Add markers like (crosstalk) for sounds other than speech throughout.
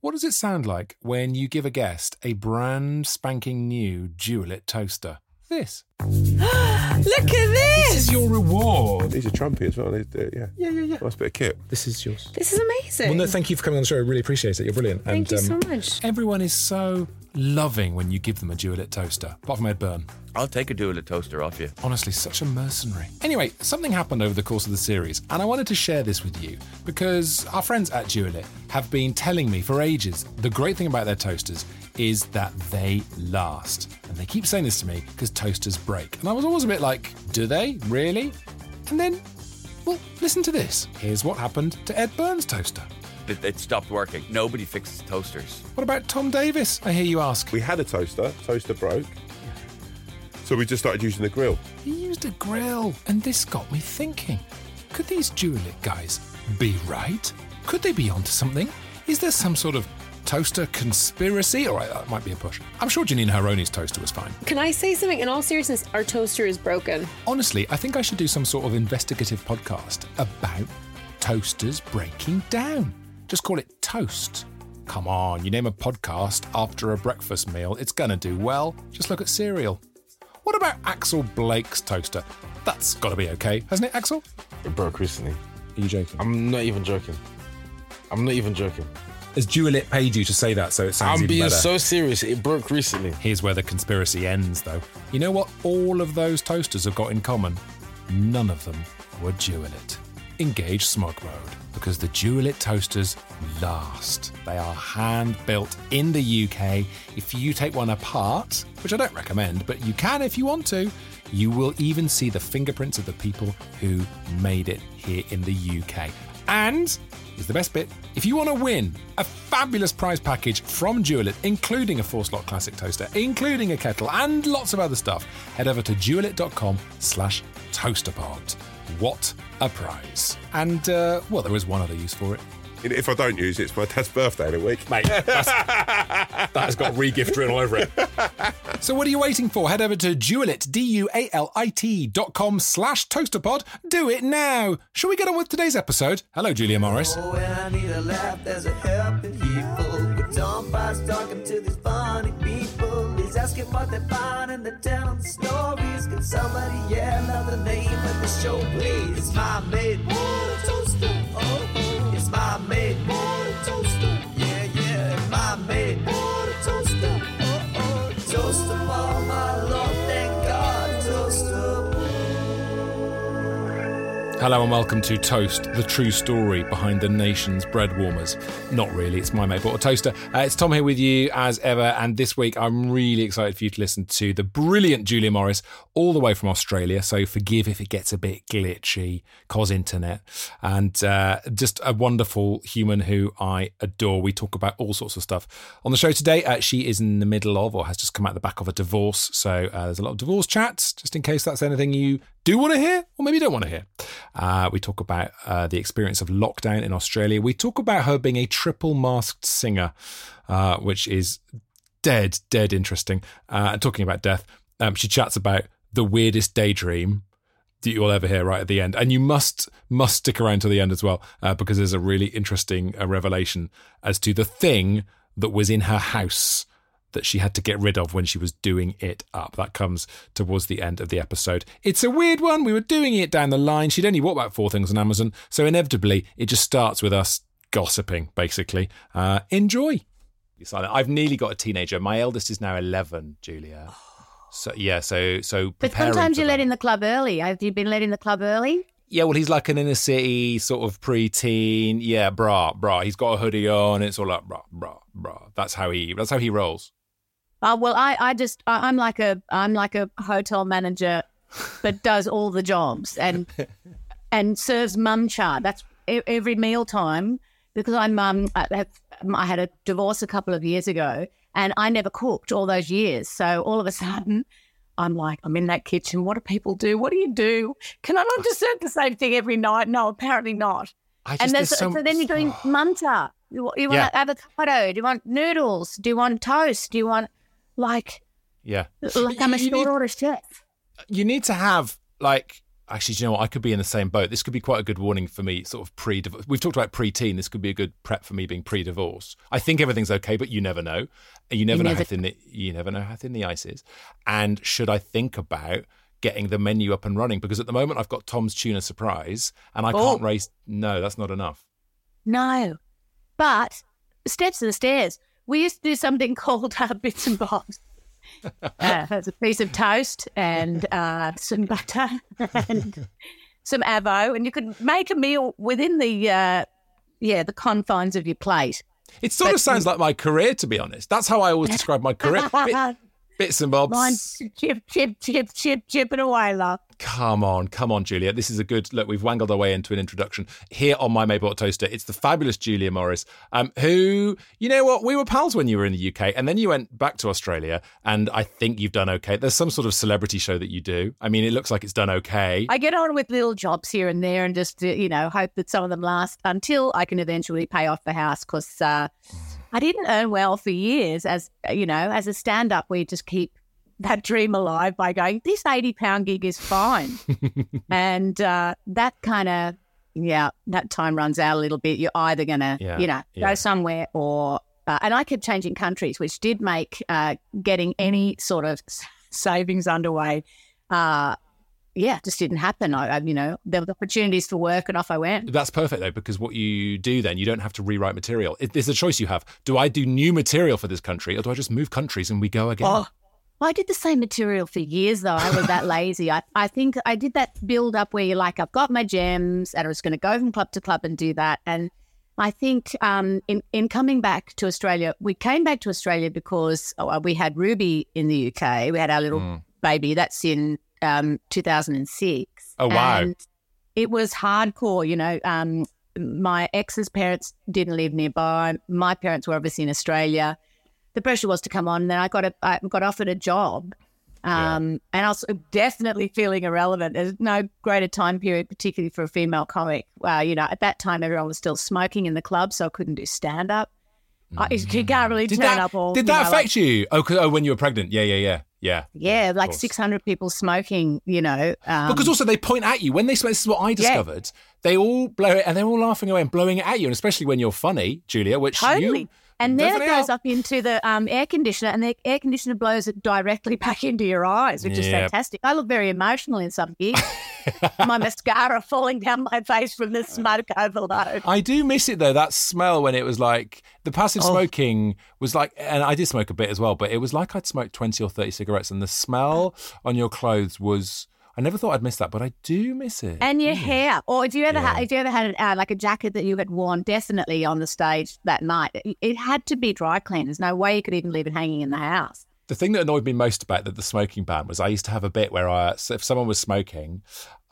What does it sound like when you give a guest a brand spanking new Dualit toaster? This. (gasps) Look at this! This is your reward. These are trumpy as well. They, they, yeah. Yeah, yeah, yeah. Nice bit of kit. This is yours. This is amazing. Well, no, thank you for coming on the show. I really appreciate it. You're brilliant. Thank you and, um, so much. Everyone is so loving when you give them a Dualit toaster, apart from Ed Byrne. I'll take a Dualit toaster off you. Honestly, such a mercenary. Anyway, something happened over the course of the series, and I wanted to share this with you because our friends at Dualit have been telling me for ages the great thing about their toasters is that they last. And they keep saying this to me because toasters break. And I was always a bit like, do they? Really? And then, well, listen to this. Here's what happened to Ed Byrne's toaster. It, it stopped working. Nobody fixes toasters. What about Tom Davis? I hear you ask. We had a toaster. Toaster broke. So we just started using the grill. He used a grill, and this got me thinking. Could these Dualit guys be right? Could they be onto something? Is there some sort of toaster conspiracy? All right, that might be a push. I'm sure Janine Harouni's toaster was fine. Can I say something? In all seriousness, our toaster is broken. Honestly, I think I should do some sort of investigative podcast about toasters breaking down. Just call it Toast. Come on, you name a podcast after a breakfast meal, it's gonna do well. Just look at cereal. What about Axel Blake's toaster? That's gotta be okay, hasn't it, Axel? It broke recently. Are you joking? I'm not even joking. I'm not even joking. Has Dualit paid you to say that so it sounds I'm even being better? so serious. It broke recently. Here's where the conspiracy ends, though. You know what all of those toasters have got in common? None of them were Dualit. Engage smog mode because the Dualit toasters last. They are hand built in the UK. If you take one apart, which I don't recommend, but you can if you want to, you will even see the fingerprints of the people who made it here in the UK. And is the best bit. If you want to win a fabulous prize package from Dualit, including a four slot classic toaster, including a kettle, and lots of other stuff, head over to dualit.com slash toasterpod. What a prize. And, uh, well, there is one other use for it. If I don't use it, it's my dad's birthday in a week. Mate, that's, (laughs) that has got regift written all over it. So what are you waiting for? Head over to dualit, D-U-A-L-I-T dot com slash toasterpod. Do it now. Shall we get on with today's episode? Hello, Julia Morris. Oh, when I need a laugh, asking what they find and they're telling stories. Can somebody yell out the name of the show, please? It's my water toaster. Oh, it's my made Hello and welcome to Toast, the true story behind the nation's bread warmers. Not really, it's my mate bought a toaster. Uh, it's Tom here with you as ever, and this week I'm really excited for you to listen to the brilliant Julia Morris, all the way from Australia. So forgive if it gets a bit glitchy, cause internet, and uh, just a wonderful human who I adore. We talk about all sorts of stuff on the show today. Uh, she is in the middle of, or has just come out the back of a divorce, so uh, there's a lot of divorce chats. Just in case that's anything you do want to hear, or maybe don't want to hear. Uh, we talk about uh, the experience of lockdown in Australia. We talk about her being a triple masked singer, uh, which is dead, dead interesting. Uh, talking about death, um, she chats about the weirdest daydream that you'll ever hear right at the end. And you must must stick around to the end as well, uh, because there's a really interesting uh, revelation as to the thing that was in her house that she had to get rid of when she was doing it up. That comes towards the end of the episode. It's a weird one. We were doing it down the line. She'd only bought about four things on Amazon. So inevitably, it just starts with us gossiping, basically. Uh, enjoy. I've nearly got a teenager. My eldest is now 11, Julia. So, yeah, so. so But sometimes you're that. in the club early. Have you been let in the club early? Yeah, well, he's like an inner city sort of preteen. Yeah, brah, brah. He's got a hoodie on. It's all like brah, brah, brah. That's how he. That's how he rolls. Uh, well, I, I just, I, I'm like a, I'm like a hotel manager, but (laughs) does all the jobs and and serves mum chart. That's every meal time. because I'm um I, have, I had a divorce a couple of years ago, and I never cooked all those years. So all of a sudden. I'm like, I'm in that kitchen. What do people do? What do you do? Can I not just serve the same thing every night? No, apparently not. I just, and there's there's, so, so, then you're doing (sighs) manta. You, you want Yeah. avocado? Do you want noodles? Do you want toast? Do you want like yeah. like I'm a You need- short order chef? you need to have like actually do you know what i could be in the same boat this could be quite a good warning for me sort of pre divorce. we've talked about pre-teen this could be a good prep for me being pre-divorce i think everything's okay but you never know you never You know never- how thin the, you never know how thin the ice is and should i think about getting the menu up and running because at the moment i've got tom's tuna surprise and i can't Oh. raise no that's not enough No, but steps and stairs. We used to do something (laughs) called uh, bits and bobs. (laughs) uh, a piece of toast and uh, some butter (laughs) and some avo, and you could make a meal within the uh, yeah the confines of your plate. it sort of sounds like my career to be honest that's how i always describe my career Bit- bits and bobs Mine chip, chip, chip, chip, chipping away, love. Come on, come on, Julia. This is a good look. We've wangled our way into an introduction here on my Maybot Toaster. It's the fabulous Julia Morris, um, who, you know what, we were pals when you were in the UK, and then you went back to Australia, and I think you've done okay. There's some sort of celebrity show that you do. I mean, it looks like it's done okay. I get on with little jobs here and there, and just uh, you know hope that some of them last until I can eventually pay off the house. Because uh, I didn't earn well for years as you know as a stand up. We just keep that dream alive by going. This eighty pound gig is fine, (laughs) and uh, that kind of yeah, that time runs out a little bit. You're either gonna Yeah, you know yeah. go somewhere or. Uh, and I kept changing countries, which did make uh, getting any sort of savings underway uh, yeah, just didn't happen. I, I, you know, there were opportunities for work, and off I went. That's perfect though, because what you do then, you don't have to rewrite material. It, there's a choice you have. Do I do new material for this country, or do I just move countries and we go again? Oh, I did the same material for years, though. I was that (laughs) lazy. I, I think I did that build up where you're like, I've got my gems, and I was going to go from club to club and do that. And I think um, in in coming back to Australia, we came back to Australia because oh, we had Ruby in the UK. We had our little baby. That's in um, 2006. Oh, wow. And it was hardcore. You know, um, my ex's parents didn't live nearby. My parents were obviously in Australia. The pressure was to come on. Then I got a, I got offered a job, um, and I was definitely feeling irrelevant. There's no greater time period, particularly for a female comic. Well, you know, at that time everyone was still smoking in the club, so I couldn't do stand up. I You can't really Did turn that, up all. did that know, like- affect you? Oh, 'cause- oh, when you were pregnant. Yeah, yeah, yeah. Yeah. yeah, like 600 people smoking, you know. Um, Because also they point at you when they smoke. This is what I discovered. They all blow it, and they're all laughing away and blowing it at you, and especially when you're funny, Julia. Which Totally. you and then it goes are. up into the um, air conditioner, and the air conditioner blows it directly (laughs) back into your eyes, which is fantastic. I look very emotional in some gigs. (laughs) (laughs) my mascara falling down my face from the smoke overload. I do miss it though. That smell when it was like the passive Oh. smoking was like, and I did smoke a bit as well, but it was like I'd smoked twenty or thirty cigarettes, and the smell on your clothes was. I never thought I'd miss that, but I do miss it. And your hair, or if you ever Yeah. you ever had uh, like a jacket that you had worn, definitely on the stage that night, it, it had to be dry cleaned. There's no way you could even leave it hanging in the house. The thing that annoyed me most about the, the smoking ban was I used to have a bit where I, so if someone was smoking,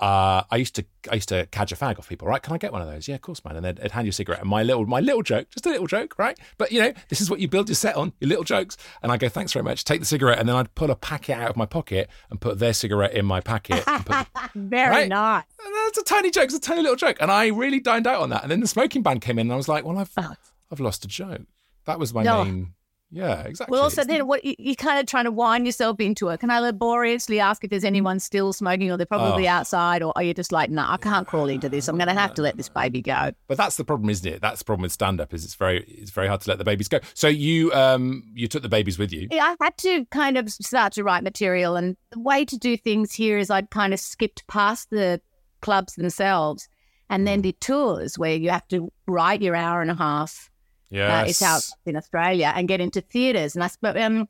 uh, I used to I used to cadge a fag off people. Right? Can I get one of those? Yeah, of course, man. And they'd, they'd hand you a cigarette. And my little my little joke, just a little joke, right? But you know, this is what you build your set on, your little jokes. And I go, thanks very much. Take the cigarette, and then I'd pull a packet out of my pocket and put their cigarette in my packet. And put, (laughs) Very Right. nice. and that's a tiny joke. It's a tiny little joke. And I really dined out on that. And then the smoking ban came in, and I was like, well, I've Oh. I've lost a joke. That was my No. main. Yeah, exactly. Well, also then what you, you're kind of trying to wind yourself into it. Can I laboriously ask if there's anyone still smoking, or they're probably Oh. outside, or are you just like, no, I can't crawl into this. I'm going to have to let this baby go. But that's the problem, isn't it? That's the problem with stand up is it's very it's very hard to let the babies go. So you um you took the babies with you. Yeah, I had to kind of start to write material, and the way to do things here is I'd kind of skipped past the clubs themselves, and then did tours where you have to write your hour and a half. Yes. Uh, it's out in Australia and get into theatres, and I sp- um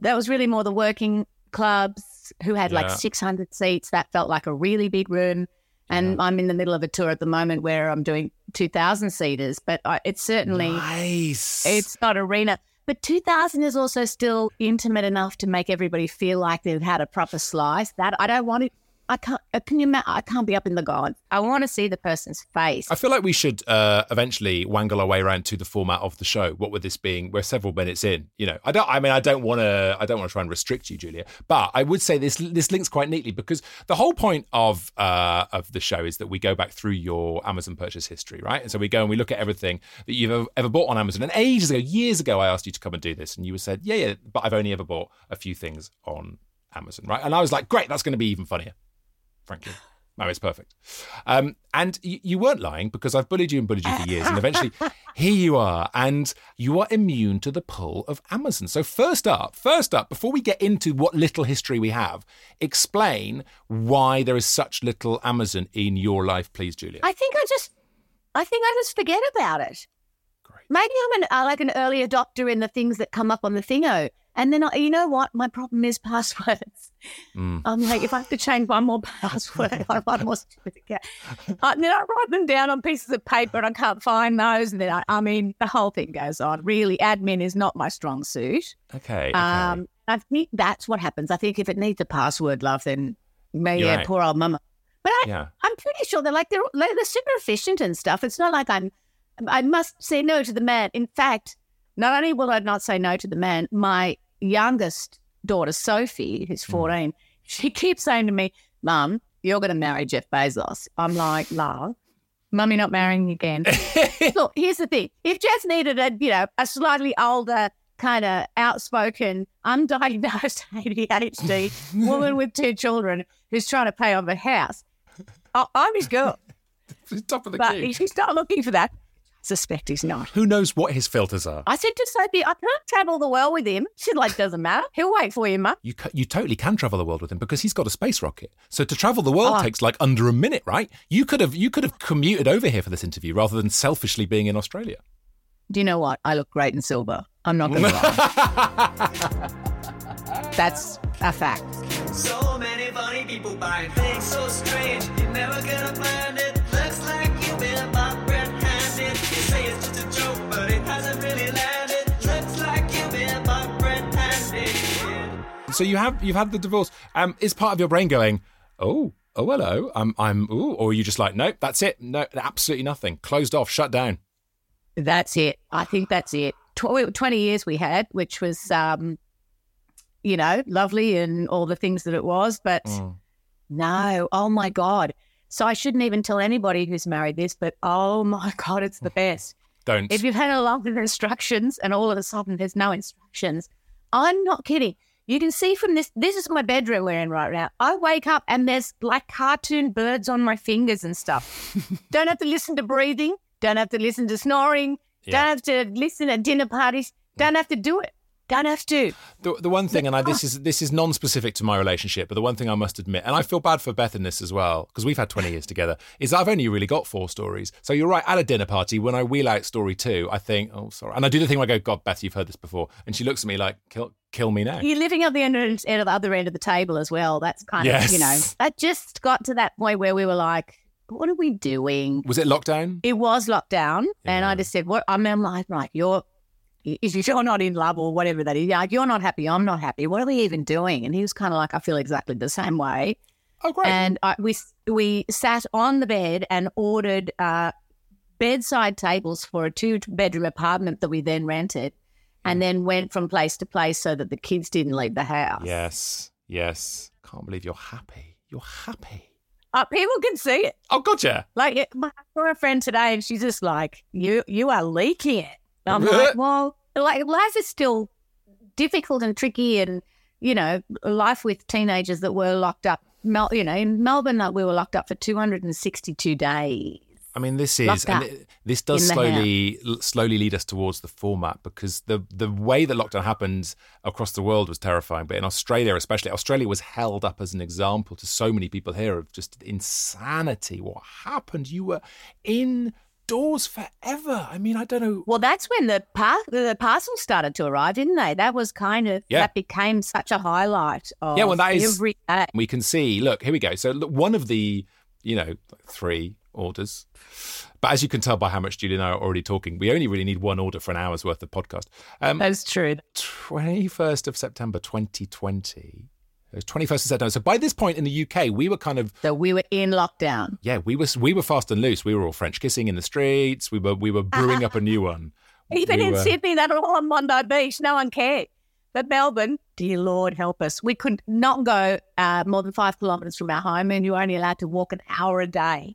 that was really more the working clubs who had like 600 seats. That felt like a really big room. And I'm in the middle of a tour at the moment where I'm doing 2,000 seaters, but I, it's certainly Nice. it's not arena. But 2000 is also still intimate enough to make everybody feel like they've had a proper slice. That I don't want it I can't. uh, Can you? ma- I can't be up in the gods. I want to see the person's face. I feel like we should uh, eventually wangle our way around to the format of the show. What with this being, we're several minutes in. You know, I don't. I mean, I don't want to. I don't want to try and restrict you, Julia. But I would say this this links quite neatly because the whole point of uh, of the show is that we go back through your Amazon purchase history, right? And so we go and we look at everything that you've ever, ever bought on Amazon. And ages ago, years ago, I asked you to come and do this, and you said, "Yeah, yeah," but I've only ever bought a few things on Amazon, right? And I was like, "Great, that's going to be even funnier." Frankly. No, it's perfect. Um, and you, you weren't lying because I've bullied you and bullied you for years. And (laughs) eventually, here you are. And you are immune to the pull of Amazon. So, first up, first up, before we get into what little history we have, explain why there is such little Amazon in your life, please, Julia. I think I just, I think I just forget about it. Great. Maybe I'm an, uh, like an early adopter in the things that come up on the thingo. And then, I, you know what? My problem is passwords. Mm. I'm like, if I have to change one more password, (laughs) I one more certificate. And then I write them down on pieces of paper and I can't find those. And then, I, I mean, the whole thing goes on. Really, admin is not my strong suit. Okay. okay. Um, I think that's what happens. I think if it needs a password, love, then maybe yeah, right. poor old mama. But I, Yeah. I'm pretty sure they're like they're they're super efficient and stuff. It's not like I'm. I must say no to the man. In fact, not only will I not say no to the man, my youngest daughter Sophie, who's Hmm. 14, she (laughs) keeps saying to me, "Mum, you're going to marry Jeff Bezos." I'm like, "Love, mummy not marrying again." (laughs) Look, here's the thing: if Jeff needed a you know a slightly older, kind of outspoken, undiagnosed (laughs) ADHD woman with two children who's trying to pay off a house, I- I'm his girl. Top of the But you start looking for that, suspect he's not. Who knows what his filters are? I said to Sophie, I can't travel the world with him. She's like, doesn't matter. He'll wait for you, mum. You, ca- you totally can travel the world with him because he's got a space rocket. So to travel the world Oh. takes like under a minute, right? You could have you could have commuted over here for this interview rather than selfishly being in Australia. Do you know what? I look great in silver. I'm not going to lie. (laughs) That's a fact. So many funny people buying things so strange. You're never gonna find it. So you have you've had the divorce. Um, is part of your brain going, oh, oh, hello, I'm I'm ooh, or are you just like, nope, that's it, no, absolutely nothing, closed off, shut down. That's it. I think that's it. Tw- 20 years we had, which was, um, you know, lovely and all the things that it was. But no, oh my God. So I shouldn't even tell anybody who's married this, but oh my (laughs) God, it's the best. Don't. If you've had a lot of instructions and all of a sudden there's no instructions, I'm not kidding. You can see from this, this is my bedroom we're in right now. I wake up and there's like cartoon birds on my fingers and stuff. (laughs) don't have to listen to breathing, don't have to listen to snoring, Yeah. don't have to listen at dinner parties, don't mm. have to do it. Don't have to. The, the one thing, and I, this (laughs) is this is non-specific to my relationship, but the one thing I must admit, and I feel bad for Beth in this as well, because we've had 20 years together, is I've only really got four stories. So you're right, at a dinner party, when I wheel out story two, I think, oh, sorry. And I do the thing where I go, God, Beth, you've heard this before. And she looks at me like, kill, kill me now. You're living at the end of, end of the other end of the table as well. That's kind Yes. of, you know, that just got to that point where we were like, what are we doing? Was it lockdown? It was lockdown, and I just said, "What?" I mean, I'm like, right, you're if you're not in love or whatever that is, like you're not happy, I'm not happy. What are we even doing? And he was kind of like, I feel exactly the same way. Oh, great! And I, we we sat on the bed and ordered uh, bedside tables for a two bedroom apartment that we then rented, and then went from place to place so that the kids didn't leave the house. Yes, yes. Can't believe you're happy. You're happy. Uh, people can see it. Oh, gotcha. Like my, I saw a friend today, and she's just like, "You, you are leaking it." I'm like, (laughs) "Well, like life is still difficult and tricky, and you know, life with teenagers that were locked up. Mel, you know, in Melbourne, we were locked up for 262 days. I mean, this is and this does slowly slowly lead us towards the format because the the way that lockdown happened across the world was terrifying. But in Australia, especially, Australia was held up as an example to so many people here of just insanity. What happened? You were indoors forever. I mean, I don't know. Well, that's when the par- the parcels started to arrive, didn't they? That was kind of Yeah. that became such a highlight. Of Yeah, well, that is- every day. We can see. Look, here we go. So look, one of the you know three orders. But as you can tell by how much Julie and I are already talking, we only really need one order for an hour's worth of podcast. Um, That's true. 21st of September 2020, It was 21st of September. So by this point in the UK, we were kind of So we were in lockdown. yeah, we were we were fast and loose. We were all French kissing in the streets. We were we were brewing up a new one. (laughs) Even We in were- Sydney, that were all on Bondi Beach. No one cared. But Melbourne, dear Lord, help us. We could not go uh, more than five kilometres from our home, and you were only allowed to walk an hour a day.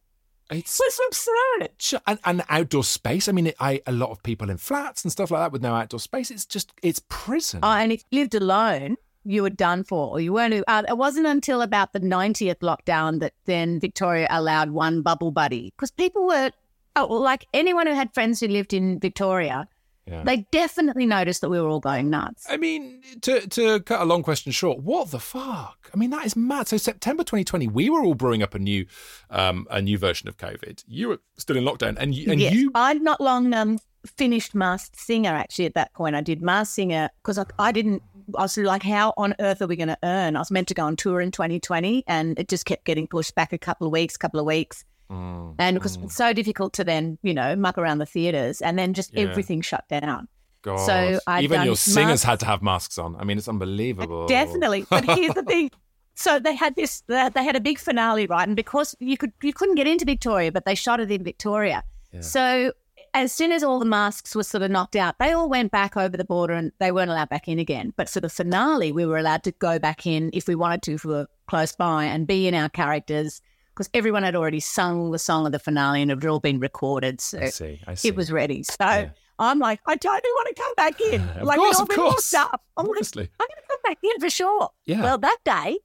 It's It's absurd. Sure, and, and outdoor space. I mean, it, I a lot of people in flats and stuff like that with no outdoor space. It's just it's prison. Oh, and if you lived alone, you were done for, or you weren't. Uh, it wasn't until about the 90th lockdown that then Victoria allowed one bubble buddy because people were, oh, well, like anyone who had friends who lived in Victoria, Yeah. they definitely noticed that we were all going nuts. I mean, to to cut a long question short, what the fuck? I mean, that is mad. So September 2020, we were all brewing up a new um a new version of COVID. You were still in lockdown, and you, and yes. you I'd not long um, finished Masked Singer actually at that point. I did Masked Singer because I, I didn't, I was like, how on earth are we going to earn? I was meant to go on tour in 2020 and it just kept getting pushed back a couple of weeks, couple of weeks. Mm, And because it's so difficult to then, you know, muck around the theatres and then just Yeah. everything shut down. God, So I'd even your singers masks. had to have masks on. I mean, it's unbelievable. Definitely. (laughs) But here's the thing. So they had this. They they had a big finale, right? And because you could, you couldn't get into Victoria, but they shot it in Victoria. So as soon as all the masks were sort of knocked out, they all went back over the border and they weren't allowed back in again. But for the finale, we were allowed to go back in if we wanted to, if we were close by, and be in our characters because everyone had already sung the song of the finale and it had all been recorded. So I see. I see. it was ready. So. I'm like, I totally want to come back in. (sighs) Of like, course, of been course. up. I'm like, I'm going to come back in for sure. Yeah. Well, that day,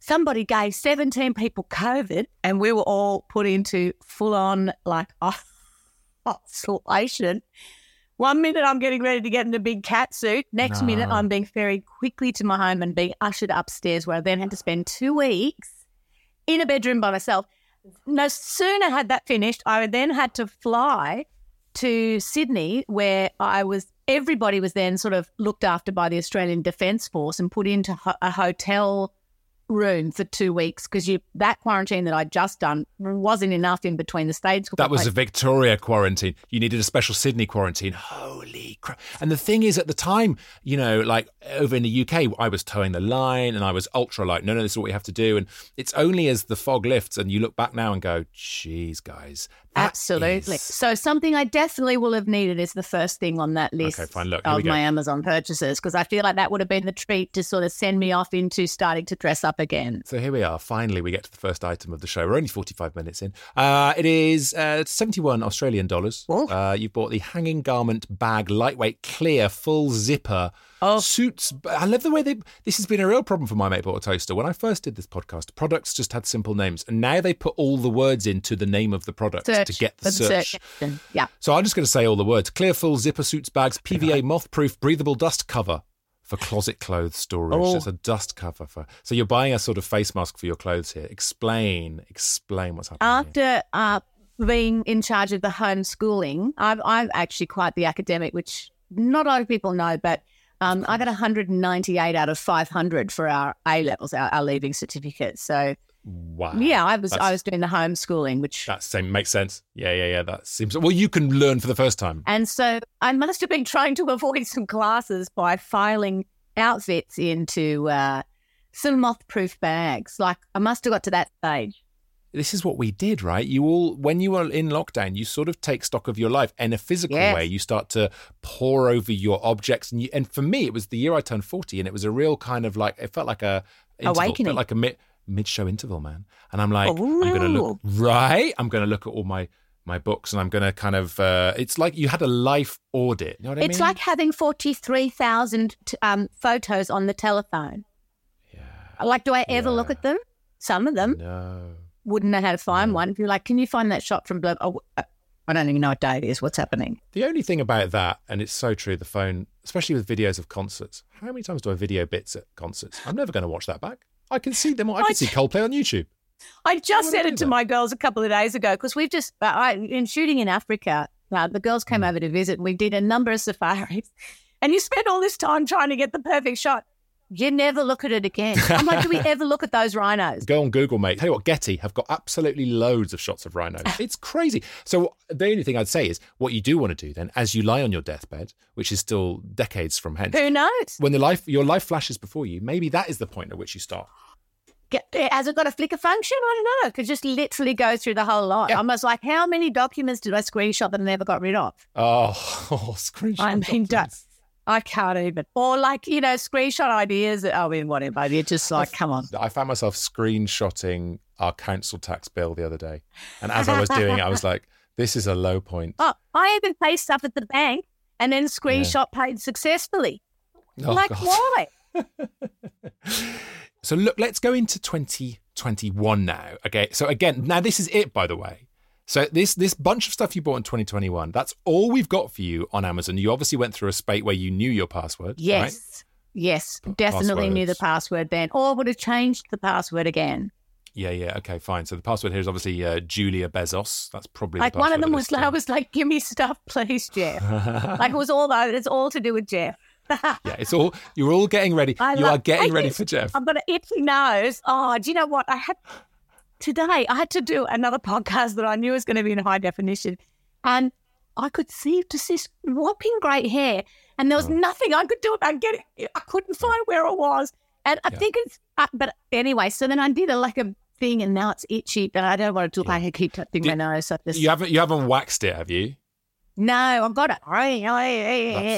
somebody gave 17 people COVID and we were all put into full on like (laughs) oh, isolation. One minute I'm getting ready to get in a big cat suit. Next minute I'm being ferried quickly to my home and being ushered upstairs where I then had to spend two weeks in a bedroom by myself. No sooner had that finished, I then had to fly to Sydney, where I was. Everybody was then sort of looked after by the Australian Defence Force and put into ho- a hotel room for two weeks because you that quarantine that I'd just done wasn't enough in between the states. That was a Victoria quarantine. You needed a special Sydney quarantine. Holy crap. And the thing is, at the time, you know, like over in the UK, I was toeing the line and I was ultra like, no, no, this is what we have to do. And it's only as the fog lifts and you look back now and go, geez, guys. Absolutely. is- So something I definitely will have needed is the first thing on that list Okay, fine. Look, of my Amazon purchases because I feel like that would have been the treat to sort of send me off into starting to dress up again. So here we are. Finally, we get to the first item of the show. We're only 45 minutes in. Uh, it is uh, 71 Australian dollars. Uh, you've bought the hanging garment bag, lightweight, clear, full zipper. Oh. Suits. I love the way they. This has been a real problem for my mate bought a toaster. When I first did this podcast, products just had simple names, and now they put all the words into the name of the product Search to get the search. engine. Yeah. So I'm just going to say all the words: clear, full zipper suits bags, PVA moth-proof, breathable dust cover for closet clothes storage. Oh. A dust cover for. So you're buying a sort of face mask for your clothes here. Explain, explain what's happening. here. After uh, being in charge of the homeschooling, I'm, I'm actually quite the academic, which not a lot of people know, but um, I got 198 out of 500 for our A levels, our, our leaving certificate. So Wow. yeah, I was I was doing the homeschooling, which That same makes sense. Yeah, yeah, yeah. That seems well. You can learn for the first time. And so I must have been trying to avoid some classes by filing outfits into uh, some moth proof bags. Like I must have got to that stage. This is what we did, right? You all, when you were in lockdown, you sort of take stock of your life in a physical Yes. way. You start to pore over your objects, and you, and for me, it was the year I turned forty, and it was a real kind of like it felt like a interval, Awakening. felt like a mid mid show interval, man. And I'm like, I'm going to look right. I'm going to look at all my my books, and I'm going to kind of. Uh, it's like you had a life audit. You know what I mean? It's like having 43,000 t- um, photos on the telephone. Yeah. Like, do I ever look at them? Some of them. no. Wouldn't know how to find one. If you're like, can you find that shot from blah? Oh, uh, I don't even know what day it is. What's happening? The only thing about that, and it's so true, the phone, especially with videos of concerts. How many times do I video bits at concerts? I'm never going to watch that back. I can see them. All. I can I- see Coldplay on YouTube. I just said it to that. my girls a couple of days ago because we've just, uh, I, in shooting in Africa, uh, the girls came over to visit and we did a number of safaris. (laughs) And you spend all this time trying to get the perfect shot. You never look at it again. I'm like, do we (laughs) ever look at those rhinos? Go on Google, mate. Tell you what, Getty have got absolutely loads of shots of rhinos. (laughs) It's crazy. So the only thing I'd say is what you do want to do then, as you lie on your deathbed, which is still decades from hence, Who knows? when the life your life flashes before you, maybe that is the point at which you start. Get, has it got a flicker function? I don't know. It could just literally go through the whole lot. I was like, how many documents did I screenshot that I never got rid of? Oh, oh (laughs) screenshot. I mean, documents. I can't even. Or like, you know, screenshot ideas. I mean, whatever. You're just like, come on. I found myself screenshotting our council tax bill the other day, and as I was doing it, I was like, (laughs) "This is a low point." Oh, I even pay stuff at the bank and then screenshot paid successfully. Oh, like, God. why? (laughs) So look, let's go into 2021 now. Okay. So again, now this is it, by the way. So this this bunch of stuff you bought in 2021, that's all we've got for you on Amazon. You obviously went through a spate where you knew your password. right? Yes. Yes. Definitely knew the password then. Or would have changed the password again. Yeah, yeah. Okay, fine. So the password here is obviously uh, Julia Bezos. That's probably Like one of them was like, I was like, give me stuff, please, Jeff. (laughs) like it was all that. It's all to do with Jeff. (laughs) Yeah, it's all you're all getting ready. I you love- are getting I ready for Jeff. I've got an itchy nose. Oh, do you know what? I had today, I had to do another (laughs) podcast that I knew was going to be in high definition. And I could see just this whopping great hair. And there was nothing I could do about getting it. I couldn't find where it was. And I think it's, uh, but anyway, so then I did a, like a thing and now it's itchy. But I don't want to do like I keep touching my nose. So just, You haven't you haven't waxed it, have you? no, I've got it.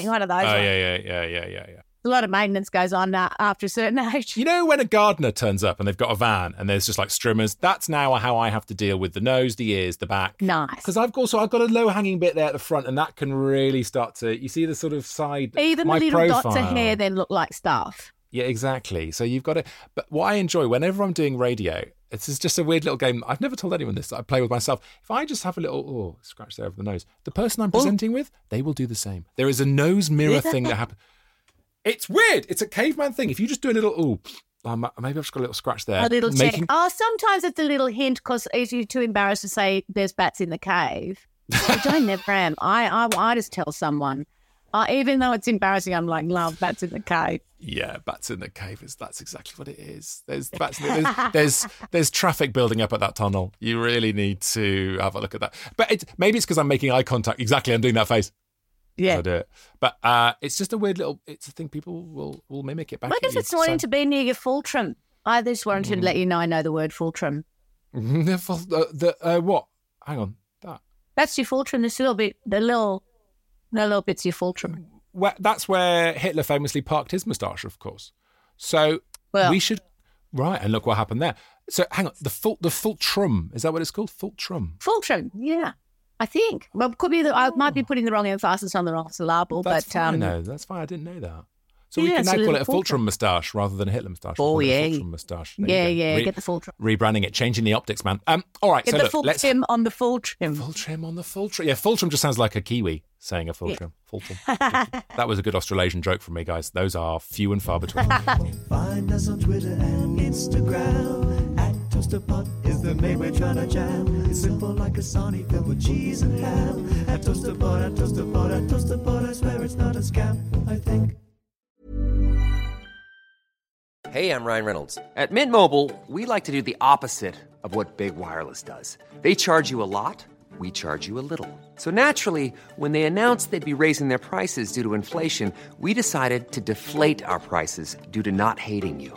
One of those. Oh ones. yeah, yeah, yeah, yeah, yeah, yeah. A lot of maintenance goes on after a certain (laughs) age. You know when a gardener turns up and they've got a van and there's just like strimmers. That's now how I have to deal with the nose, the ears, the back. Nice. Because I've also I've got a low hanging bit there at the front, and that can really start to. You see the sort of side. Even my the little dots of hair then look like stuff. Yeah, exactly. So you've got it. But what I enjoy whenever I'm doing radio, this is just a weird little game. I've never told anyone this. I play with myself. If I just have a little oh scratch there over the nose, the person I'm oh. presenting with, they will do the same. There is a nose mirror thing that (laughs) happens. It's weird. It's a caveman thing. If you just do a little oh, um, maybe I've just got a little scratch there. A little check. making- Oh, sometimes it's a little hint because you're too embarrassed to say there's bats in the cave. Which I never (laughs) am. I, I, I just tell someone. Uh, even though it's embarrassing, I'm like, love bats in the cave. Yeah, bats in the cave is that's exactly what it is. There's (laughs) bats. In the, there's, there's there's traffic building up at that tunnel. You really need to have a look at that. But it, maybe it's because I'm making eye contact. Exactly, I'm doing that face. Yeah. I do it. But uh, it's just a weird little. It's a thing people will will mimic it back. What at if you. it's wanting So- to be near your fulcrum? I just wanted Mm. to let you know I know the word fulcrum. (laughs) the, full- the, the uh, what? Hang on. That. That's your fulcrum. This a little bit, the little, the little bit's your fulcrum. Where, that's where Hitler famously parked his moustache, of course. So Well- we should. Right, and look what happened there. So hang on, the full the fultrum is that what it's called? Fultrum. Fulcrum, yeah. I think. Well, could be that I might be putting the wrong emphasis on the wrong syllable, That's but fine. um, no, that's fine. I didn't know that. So we can now call it a Fultrum. Fultrum moustache rather than a Hitler moustache. Oh, We'll call it a yeah. Fultrum moustache. There yeah, yeah, Re- get the fulcrum. rebranding it, changing the optics, man. Um, all right, Get so the look, full let's trim on the full trim. full trim on the full trim. Yeah, full trim just sounds like a Kiwi saying a full Yeah. trim. Full trim. that was a good Australasian joke from me, guys. Those are few and far between. (laughs) Find us on Twitter and Instagram. At Toasterpod is the name we're trying to jam. It's simple like a Sonic filled with cheese and ham. At Toasterpod, at Toasterpod, at Toasterpod, I swear it's not a scam. I think. Hey, I'm Ryan Reynolds. At Mint Mobile, we like to do the opposite of what Big Wireless does. They charge you a lot, we charge you a little. So naturally, when they announced they'd be raising their prices due to inflation, we decided to deflate our prices due to not hating you.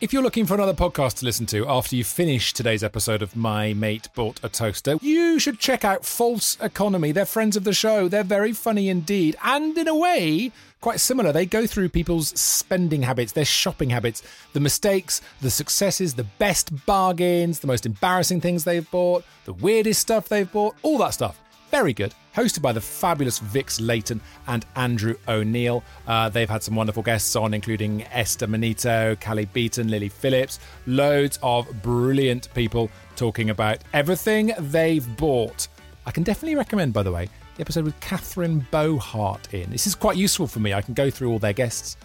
If you're looking for another podcast to listen to after you finish today's episode of My Mate Bought a Toaster, you should check out False Economy. They're friends of the show. They're very funny indeed. And in a way, quite similar. They go through people's spending habits, their shopping habits, the mistakes, the successes, the best bargains, the most embarrassing things they've bought, the weirdest stuff they've bought, all that stuff. Very good. Hosted by the fabulous Vix Leyton and Andrew O'Neill. Uh, they've had some wonderful guests on, including Esther Manito, Callie Beaton, Lily Phillips, loads of brilliant people talking about everything they've bought. I can definitely recommend, by the way, the episode with Catherine Bohart in. This is quite useful for me. I can go through all their guests,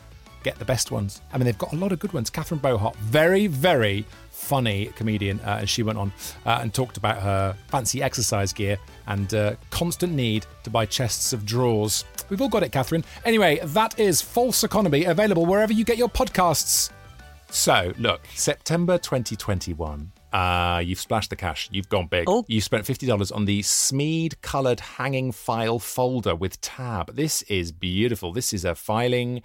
get the best ones. I mean, they've got a lot of good ones. Catherine Bohart, very, very funny comedian, uh, and she went on uh, and talked about her fancy exercise gear and uh, constant need to buy chests of drawers. We've all got it, Catherine. Anyway, that is False Economy, available wherever you get your podcasts. So, look, September 2021. Uh, you've splashed the cash. You've gone big. Oh. You spent $50 on the Smead coloured hanging file folder with tab. This is beautiful. This is a filing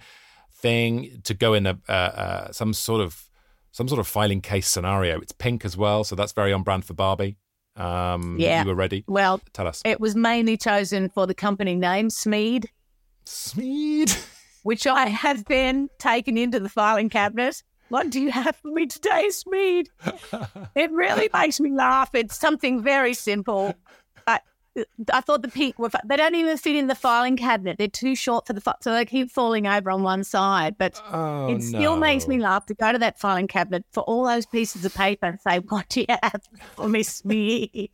thing to go in a uh, uh, some sort of some sort of filing case scenario. It's pink as well, so that's very on brand for Barbie. Um, Yeah. you were ready. Well, Tell us. it was mainly chosen for the company name, Smead, Smead. (laughs) which I have then taken into the filing cabinet. What do you have for me today, Smead? (laughs) it really makes me laugh. It's something very simple. I, thought the pink were, they don't even fit in the filing cabinet. They're too short for the, so they keep falling over on one side. But Oh, it still makes me laugh to go to that filing cabinet for all those pieces of paper and say, what do you have for me,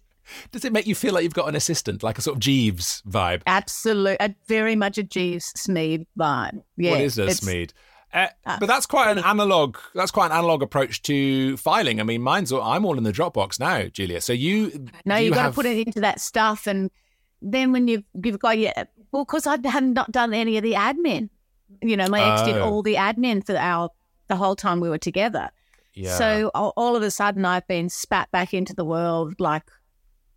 Does it make you feel like you've got an assistant, like a sort of Jeeves vibe? Absolutely. a, very much a Jeeves Smead vibe. Yeah, what is a Smead? Uh, but that's quite an analog. That's quite an analog approach to filing. I mean, mine's all, I'm all in the Dropbox now, Julia. So you No, you you've got have, to put it into that stuff, and then when you've you've got your well, because I hadn't not done any of the admin. You know, my ex did Oh. all the admin for our the whole time we were together. Yeah. So all, of a sudden, I've been spat back into the world, like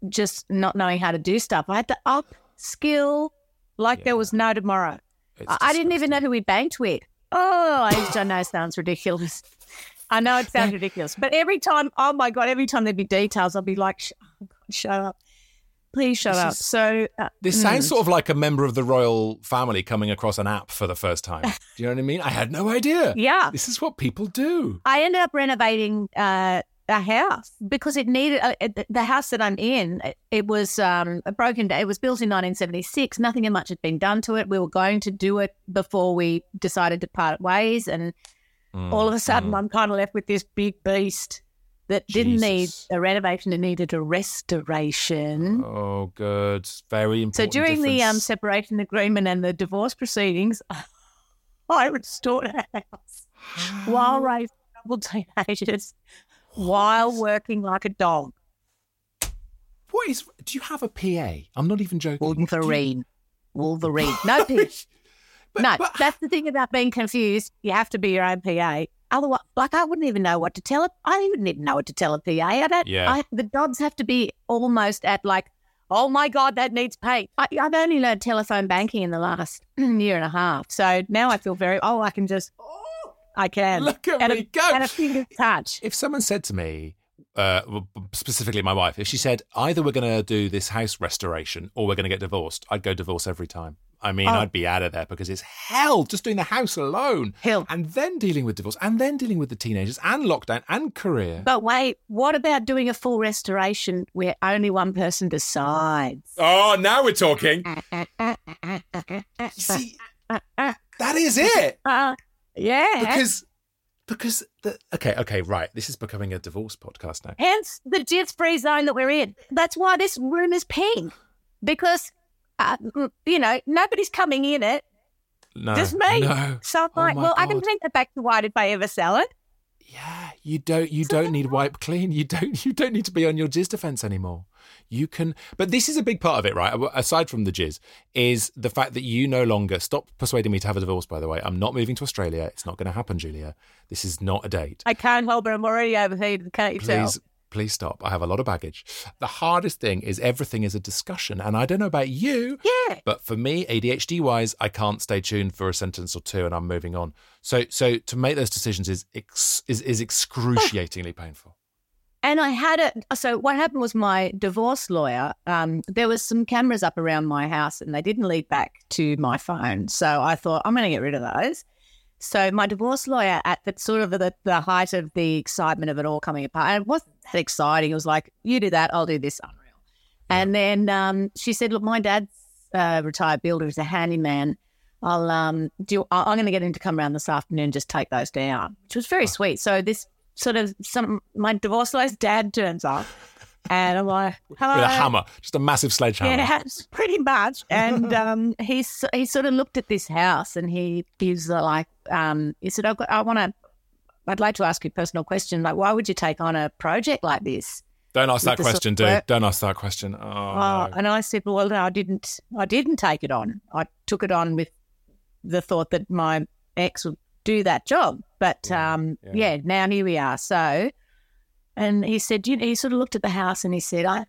just not knowing how to do stuff. I had to up skill like there was no tomorrow. I, I didn't even know who we banked with. Oh, I I know it sounds ridiculous. I know it sounds ridiculous, but every time, oh my god, every time there'd be details, I'd be like, "Sh- oh God, "Shut up, please shut This up." is- so uh, This mm. sounds sort of like a member of the royal family coming across an app for the first time. (laughs) Do you know what I mean? I had no idea. Yeah. This is what people do. I ended up renovating uh, a house because it needed uh, it- the house that I'm in. It, it was um, broken down. It was built in 1976. Nothing much had been done to it. We were going to do it before we decided to part ways, and Mm, all of a sudden, I'm kind of left with this big beast that didn't need a renovation. It needed a restoration. Oh, good. Very important. So important. during the um, separation agreement and the divorce proceedings, (laughs) I restored a house (gasps) while raising (laughs) double teenagers, while working like a dog. What is? Do you have a PA? I'm not even joking. Wolverine. Wolverine. No (laughs) pitch. no, that's the thing about being confused. You have to be your own PA. Otherwise, like I wouldn't even know what to tell it. I wouldn't even know what to tell a PA. I don't. Yeah. I, the dogs have to be almost at like, oh my god, that needs paint. I, I've only learned telephone banking in the last (clears throat) year and a half, so now I feel very. Oh, I can just. I can. Look at and me a, go. And a finger touch. If someone said to me, uh, specifically my wife, if she said either we're going to do this house restoration or we're going to get divorced, I'd go divorce every time. I mean, Oh. I'd be out of there because it's hell just doing the house alone. Hell. And then dealing with divorce and then dealing with the teenagers and lockdown and career. But wait, what about doing a full restoration where only one person decides? Oh, now we're talking. (laughs) See, that is it. (laughs) Yeah. Because, because, the, okay, okay, right. This is becoming a divorce podcast now. Hence the free zone that we're in. That's why this room is pink. Because, uh, you know, nobody's coming in it. No. just me. No. So I'm Oh like, well, I can God. paint that back to white if I ever sell it. Yeah you don't you don't need wipe clean. You don't (laughs) you don't need to be on your jizz defense anymore. You can but this is a big part of it, right? Aside from the jizz, is the fact that you no longer stop persuading me to have a divorce, by the way. I'm not moving to Australia. It's not gonna happen, Julia. This is not a date. I can't help it. I'm already overheated. Can't you tell? Please please stop. I have a lot of baggage. The hardest thing is everything is a discussion. And I don't know about you, Yeah. but for me, ADHD wise, I can't stay tuned for a sentence or two and I'm moving on. So so to make those decisions is ex, is, is excruciatingly painful. And I had a so what happened was my divorce lawyer. Um, there was some cameras up around my house, and they didn't lead back to my phone. So I thought I'm going to get rid of those. So my divorce lawyer, at the sort of the, the height of the excitement of it all coming apart, and it wasn't that exciting. It was like, you do that, I'll do this. Unreal. And then um, she said, look, my dad's a retired builder, he's a handyman. I'll um, do. I'm going to get him to come around this afternoon and just take those down, which was very sweet. So this sort of some my divorce lawyer's dad turns up, and I'm like, hello. With a hammer, just a massive sledgehammer. Yeah, pretty much. And (laughs) um, he's he sort of looked at this house and he he's like, um, he said, I want to, I'd like to ask you a personal question. Like, why would you take on a project like this? Don't ask that With the sort question, dude. work- Don't ask that question. Oh, Oh, no. and I said, well, no, I didn't. I didn't take it on. I took it on with the thought that my ex would do that job. But um, yeah. now here we are. So, and he said, you know, he sort of looked at the house and he said, I,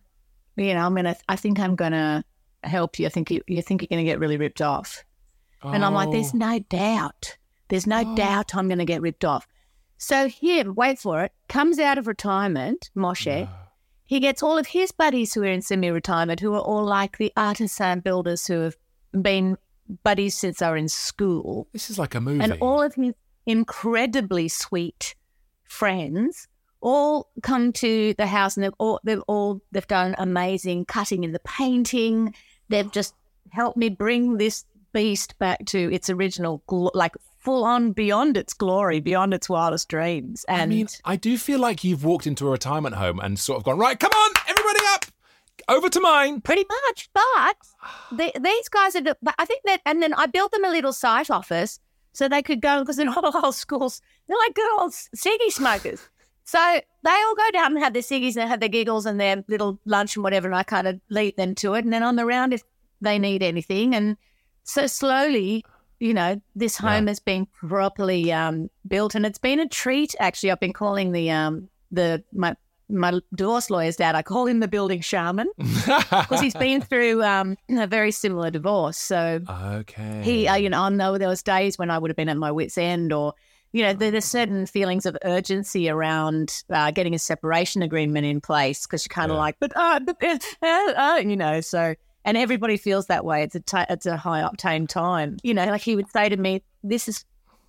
you know, I'm gonna. I think I'm gonna help you. I think you, you think you're gonna get really ripped off. And I'm like, there's Oh. no doubt. There's no doubt I'm going to get ripped off. So him, wait for it, comes out of retirement, Moshe. He gets all of his buddies who are in semi-retirement, who are all like the artisan builders who have been buddies since they were in school. This is like a movie. And all of his incredibly sweet friends all come to the house and they've all they've all they've done amazing cutting in the painting. They've just helped me bring this beast back to its original like full on beyond its glory, beyond its wildest dreams. And I mean, I do feel like you've walked into a retirement home and sort of gone, right, come on, everybody up, over to mine. Pretty much, but they, these guys are. but I think that, and then I built them a little site office so they could go because in (laughs) all old schools they're like good old ciggy smokers. So they all go down and have their ciggies and have their giggles and their little lunch and whatever, and I kind of lead them to it, and then I'm around if they need anything, and so slowly. You know, this home has been properly um, built, and it's been a treat. Actually, I've been calling the um, the my my divorce lawyer's dad. I call him the building shaman (laughs) because he's been through um, a very similar divorce. So Okay. he, uh, you know, I know there was days when I would have been at my wits' end, or you know, there, there's certain feelings of urgency around uh, getting a separation agreement in place because you're kind of like, but uh, but uh, uh, uh, you know, so. And everybody feels that way. It's a it's a high octane time. You know, like he would say to me, "This is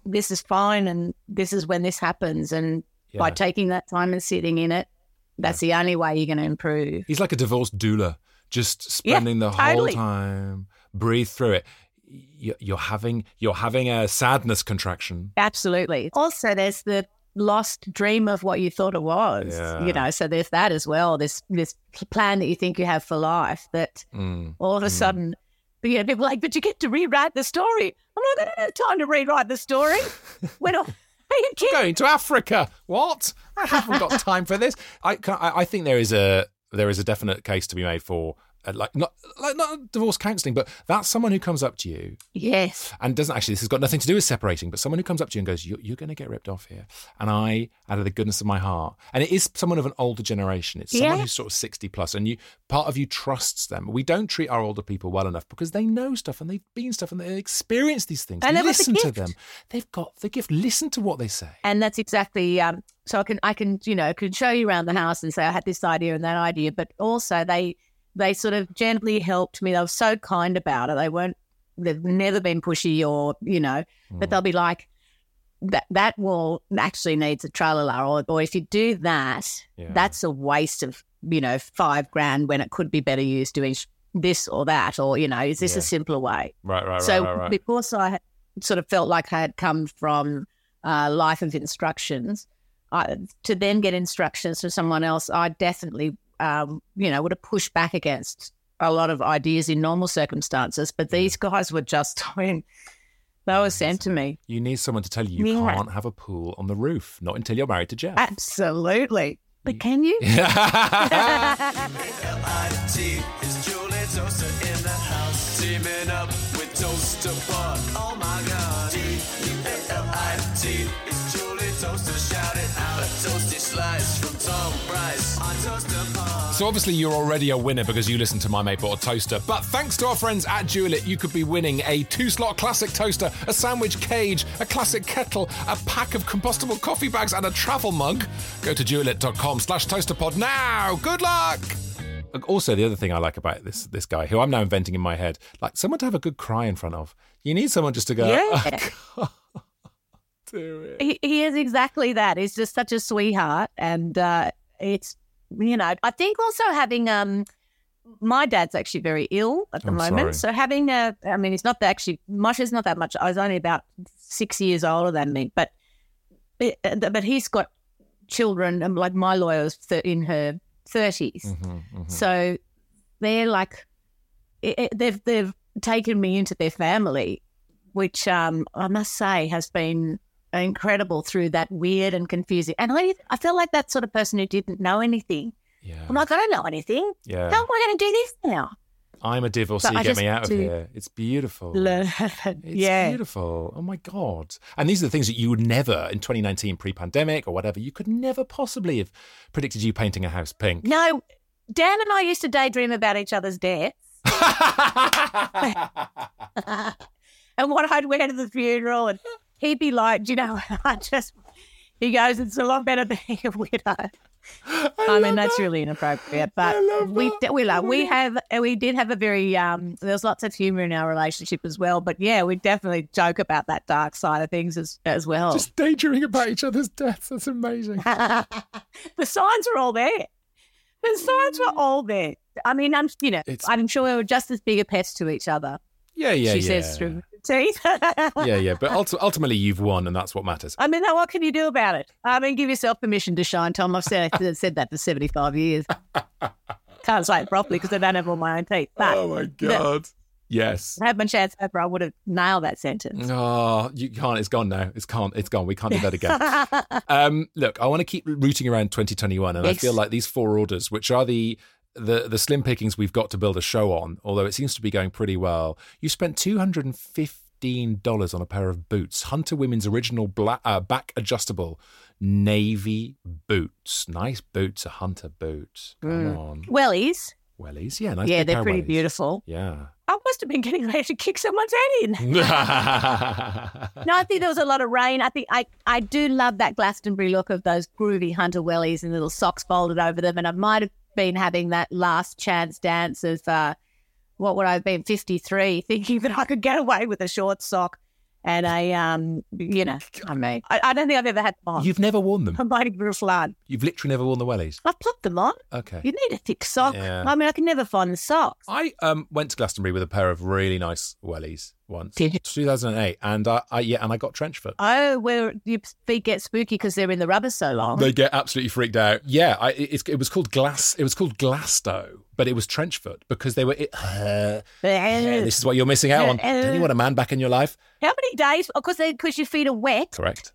this is fine, and this is when this happens." And by taking that time and sitting in it, that's the only way you're going to improve. He's like a divorced doula, just Yeah, spending the totally. whole time, breathe through it. You- You're having you're having a sadness contraction. Absolutely. Also, there's the lost dream of what you thought it was. Yeah. You know, so there's that as well. This this plan that you think you have for life that Mm. all of a sudden, you know, people are like, but you get to rewrite the story. I'm not going to have time to rewrite the story. (laughs) when I, (laughs) Going to Africa? What? I haven't got time for this. I, I I think there is a there is a definite case to be made for like not like not divorce counselling, but that's someone who comes up to you Yes. and doesn't actually this has got nothing to do with separating but someone who comes up to you and goes you're, you're going to get ripped off here. And i out of the goodness of my heart and it is someone of an older generation. It's someone Yeah. who's sort of 60 plus and you part of you trusts them. We don't treat our older people well enough because they know stuff and they've been stuff and they experience these things. And they've the listen to them. They've got the gift. Listen to what they say. And that's exactly um, so I can I can you know can show you around the house and say I had this idea and that idea, but also they they sort of gently helped me. They were so kind about it. They weren't they've never been pushy or you know, but they'll be like that that wall actually needs a tralala or or if you do that, Yeah. that's a waste of you know five grand when it could be better used doing this or that or you know is this Yeah. a simpler way? right right so right right, right. because I sort of felt like I had come from uh, life of instructions, I, to then get instructions from someone else, I definitely, um, you know, would have pushed back against a lot of ideas in normal circumstances. But these guys were just, (laughs) I mean, they were sent to me. you need someone to tell you you Yeah. can't have a pool on the roof not until you're married to jeff Absolutely. But can you? (laughs) So obviously you're already a winner because you listen to My Mate Bought a Toaster. But thanks to our friends at Dualit, you could be winning a two-slot classic toaster, a sandwich cage, a classic kettle, a pack of compostable coffee bags, and a travel mug. Go to dualit.com slash toasterpod now. Good luck! Also, the other thing I like about this this guy, who I'm now inventing in my head, like someone to have a good cry in front of. You need someone just to go, Yeah. "Oh, God, it." he, he is exactly that. He's just such a sweetheart, and uh, it's you know I think also having um my dad's actually very ill at the I'm moment, sorry. so having a I mean he's not that actually much is not that much. I was only about six years older than me, but it, uh, but he's got children, and like my lawyer's th- in her 30s Mm-hmm, so they're like they've they've taken me into their family, which um, I must say has been incredible through that weird and confusing. And I I feel like that sort of person who didn't know anything. Yeah. I'm like I don't know anything. Yeah. How am I going to do this now? I'm a divorcee. I Get me out of here. It's beautiful. Learn. (laughs) It's yeah. beautiful. Oh my god! And these are the things that you would never in 2019, pre-pandemic or whatever, you could never possibly have predicted you painting a house pink. No, Dan and I used to daydream about each other's deaths. (laughs) (laughs) and what I'd wear to the funeral, and he'd be like, "Do you know?" (laughs) I just he goes, "It's a lot better being a widow." I, mean, that's really inappropriate, but we we like we have we did have a very um. There's lots of humor in our relationship as well, but yeah, we definitely joke about that dark side of things as as well. Just daydreaming about each other's deaths. That's amazing. (laughs) the signs were all there. The signs were all there. I mean, I'm you know, It's- I'm sure we were just as big a pest to each other. Yeah, yeah, she yeah. says through her teeth. yeah, yeah. But (laughs) ulti- ultimately, you've won, and that's what matters. I mean, now what can you do about it? I mean, give yourself permission to shine, Tom. I've said, I've (laughs) said that for 75 years. (laughs) Can't say it properly because I don't have all my own teeth. But Oh my god. Yes. I had my chance over, I would have nailed that sentence. Oh, you can't. It's gone now. It's gone. It's gone. We can't do that again. um, look, I want to keep rooting around 2021, and I feel like these four orders, which are the the the slim pickings we've got to build a show on, although it seems to be going pretty well. You spent two hundred and fifteen dollars on a pair of boots, Hunter Women's original black, uh, back adjustable navy boots. Nice boots, a Hunter boot. Come on, Wellies. wellies. Yeah, nice. yeah, big they're pretty wellies. beautiful. Yeah. I must have been getting ready to kick someone's head in. (laughs) No, I think there was a lot of rain. I think I, I do love that Glastonbury look of those groovy hunter wellies and little socks folded over them. And I might have been having that last chance dance of uh, what would I have been, 53, (laughs) thinking that I could get away with a short sock and a, um, you know, (laughs) I mean, I, I don't think I've ever had them on. You've never worn them. I'm for a flood. You've literally never worn the wellies. I've popped them on. Okay. You need a thick sock. Yeah. I mean, I can never find the socks. I um went to Glastonbury with a pair of really nice wellies once. 2008, and I, I yeah, and I got trench foot. Oh, where your feet get spooky because they're in the rubber so long. They get absolutely freaked out. Yeah, I, it, it was called glass. It was called Glasto, but it was trench foot because they were. It, (sighs) uh, this is what you're missing out on. Don't you want a man back in your life? How many days? Because because your feet are wet Correct.